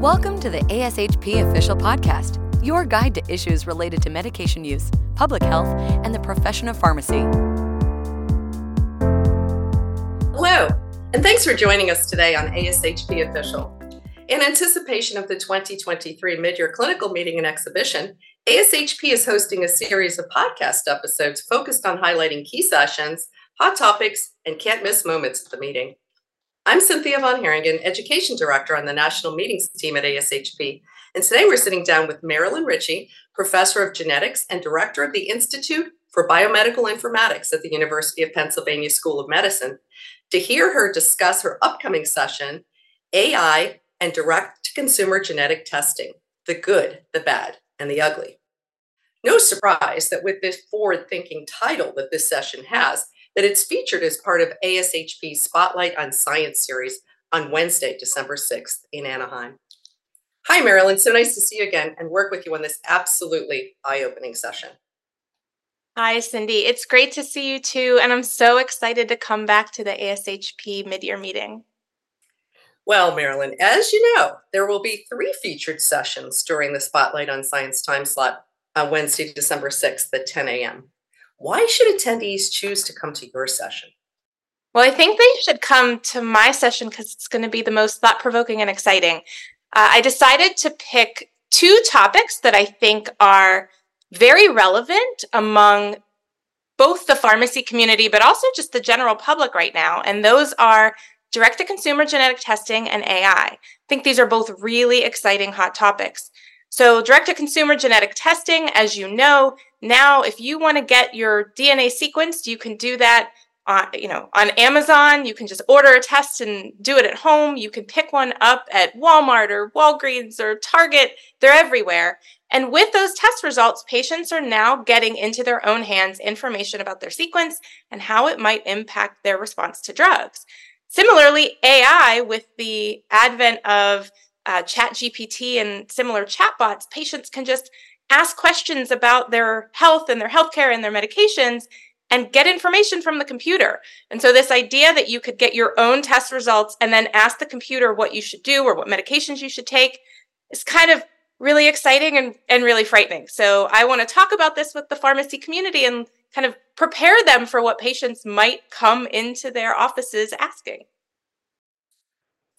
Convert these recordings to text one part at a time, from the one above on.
Welcome to the ASHP Official Podcast, your guide to issues related to medication use, public health, and the profession of pharmacy. Hello, and thanks for joining us today on ASHP Official. In anticipation of the 2023 Midyear Clinical Meeting and Exhibition, ASHP is hosting a series of podcast episodes focused on highlighting key sessions, hot topics, and can't miss moments at the meeting. I'm Cynthia Von Heeringen, Education Director on the National Meetings team at ASHP. And today we're sitting down with Marylyn Ritchie, Professor of Genetics and Director of the Institute for Biomedical Informatics at the University of Pennsylvania School of Medicine, to hear her discuss her upcoming session, AI and Direct to Consumer Genetic Testing The Good, the Bad, and the Ugly. No surprise that with this forward thinking title that this session has, that it's featured as part of ASHP's Spotlight on Science series on Wednesday, December 6th in Anaheim. Hi, Marylyn. So nice to see you again and work with you on this absolutely eye opening session. Hi, Cindy. It's great to see you too. And I'm so excited to come back to the ASHP mid year meeting. Well, Marylyn, as you know, there will be three featured sessions during the Spotlight on Science time slot on Wednesday, December 6th at 10 a.m. Why should attendees choose to come to your session? Well, I think they should come to my session because it's going to be the most thought provoking and exciting. Uh, I decided to pick two topics that I think are very relevant among both the pharmacy community, but also just the general public right now. And those are direct to consumer genetic testing and AI. I think these are both really exciting hot topics. So, direct to consumer genetic testing, as you know, now if you want to get your DNA sequenced, you can do that on, you know, on Amazon. You can just order a test and do it at home. You can pick one up at Walmart or Walgreens or Target. They're everywhere. And with those test results, patients are now getting into their own hands information about their sequence and how it might impact their response to drugs. Similarly, AI, with the advent of uh, Chat GPT and similar chatbots, patients can just ask questions about their health and their healthcare and their medications and get information from the computer. And so, this idea that you could get your own test results and then ask the computer what you should do or what medications you should take is kind of really exciting and, and really frightening. So, I want to talk about this with the pharmacy community and kind of prepare them for what patients might come into their offices asking.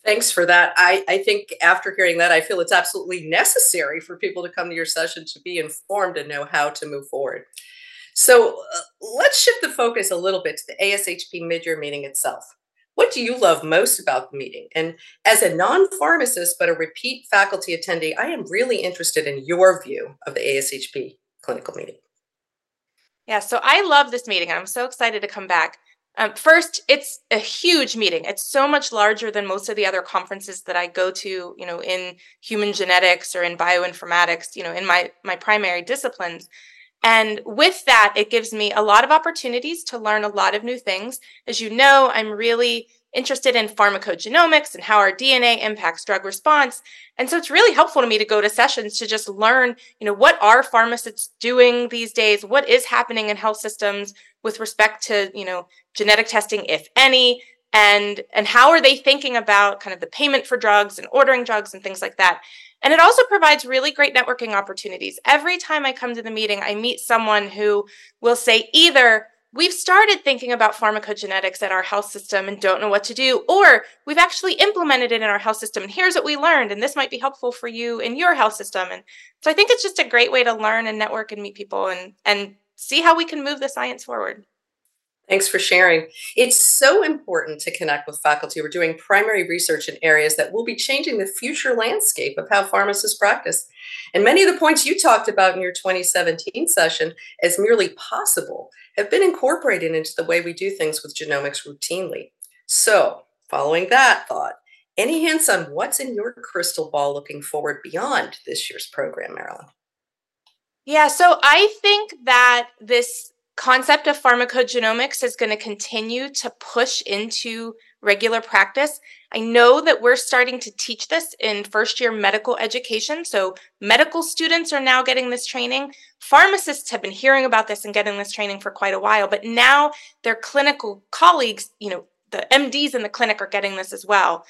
Thanks for that. I, I think after hearing that, I feel it's absolutely necessary for people to come to your session to be informed and know how to move forward. So uh, let's shift the focus a little bit to the ASHP mid-year meeting itself. What do you love most about the meeting? And as a non-pharmacist but a repeat faculty attendee, I am really interested in your view of the ASHP clinical meeting. Yeah, so I love this meeting I'm so excited to come back. Um, first, it's a huge meeting. It's so much larger than most of the other conferences that I go to, you know, in human genetics or in bioinformatics, you know, in my my primary disciplines. And with that, it gives me a lot of opportunities to learn a lot of new things. As you know, I'm really interested in pharmacogenomics and how our DNA impacts drug response. And so it's really helpful to me to go to sessions to just learn, you know, what are pharmacists doing these days? What is happening in health systems with respect to, you know, genetic testing, if any? And and how are they thinking about kind of the payment for drugs and ordering drugs and things like that? And it also provides really great networking opportunities. Every time I come to the meeting, I meet someone who will say either we've started thinking about pharmacogenetics at our health system and don't know what to do, or we've actually implemented it in our health system and here's what we learned, and this might be helpful for you in your health system. And so I think it's just a great way to learn and network and meet people and and see how we can move the science forward. Thanks for sharing. It's so important to connect with faculty. We're doing primary research in areas that will be changing the future landscape of how pharmacists practice. And many of the points you talked about in your 2017 session as merely possible have been incorporated into the way we do things with genomics routinely. So, following that thought, any hints on what's in your crystal ball looking forward beyond this year's program, Marylyn? Yeah, so I think that this concept of pharmacogenomics is going to continue to push into regular practice. I know that we're starting to teach this in first year medical education. So, medical students are now getting this training. Pharmacists have been hearing about this and getting this training for quite a while, but now their clinical colleagues, you know, the MDs in the clinic are getting this as well.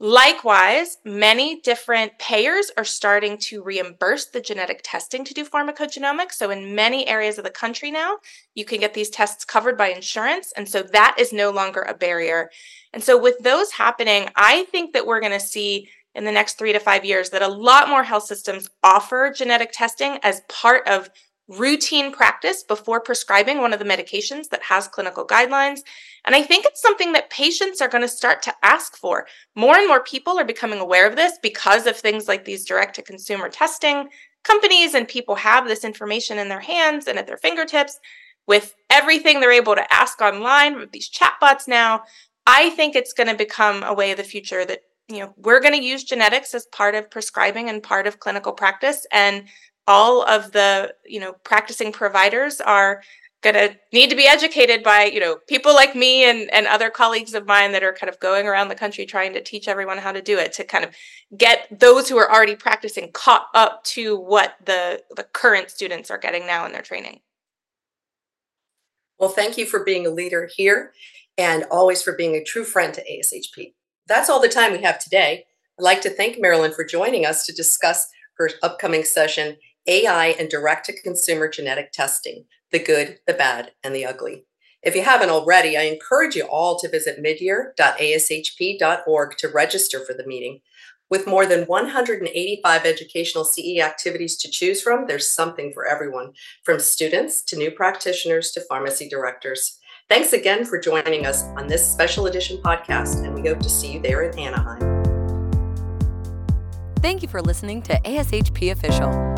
Likewise, many different payers are starting to reimburse the genetic testing to do pharmacogenomics. So, in many areas of the country now, you can get these tests covered by insurance. And so that is no longer a barrier. And so, with those happening, I think that we're going to see in the next three to five years that a lot more health systems offer genetic testing as part of routine practice before prescribing one of the medications that has clinical guidelines. And I think it's something that patients are going to start to ask for. More and more people are becoming aware of this because of things like these direct to consumer testing. Companies and people have this information in their hands and at their fingertips with everything they're able to ask online with these chatbots now. I think it's going to become a way of the future that you know we're going to use genetics as part of prescribing and part of clinical practice and all of the you know practicing providers are going to need to be educated by you know people like me and and other colleagues of mine that are kind of going around the country trying to teach everyone how to do it to kind of get those who are already practicing caught up to what the the current students are getting now in their training. Well thank you for being a leader here and always for being a true friend to ashp that's all the time we have today. I'd like to thank marylyn for joining us to discuss her upcoming session AI and direct to consumer genetic testing the good, the bad, and the ugly. If you haven't already, I encourage you all to visit midyear.ashp.org to register for the meeting. With more than 185 educational CE activities to choose from, there's something for everyone, from students to new practitioners to pharmacy directors. Thanks again for joining us on this special edition podcast, and we hope to see you there in Anaheim. Thank you for listening to ASHP Official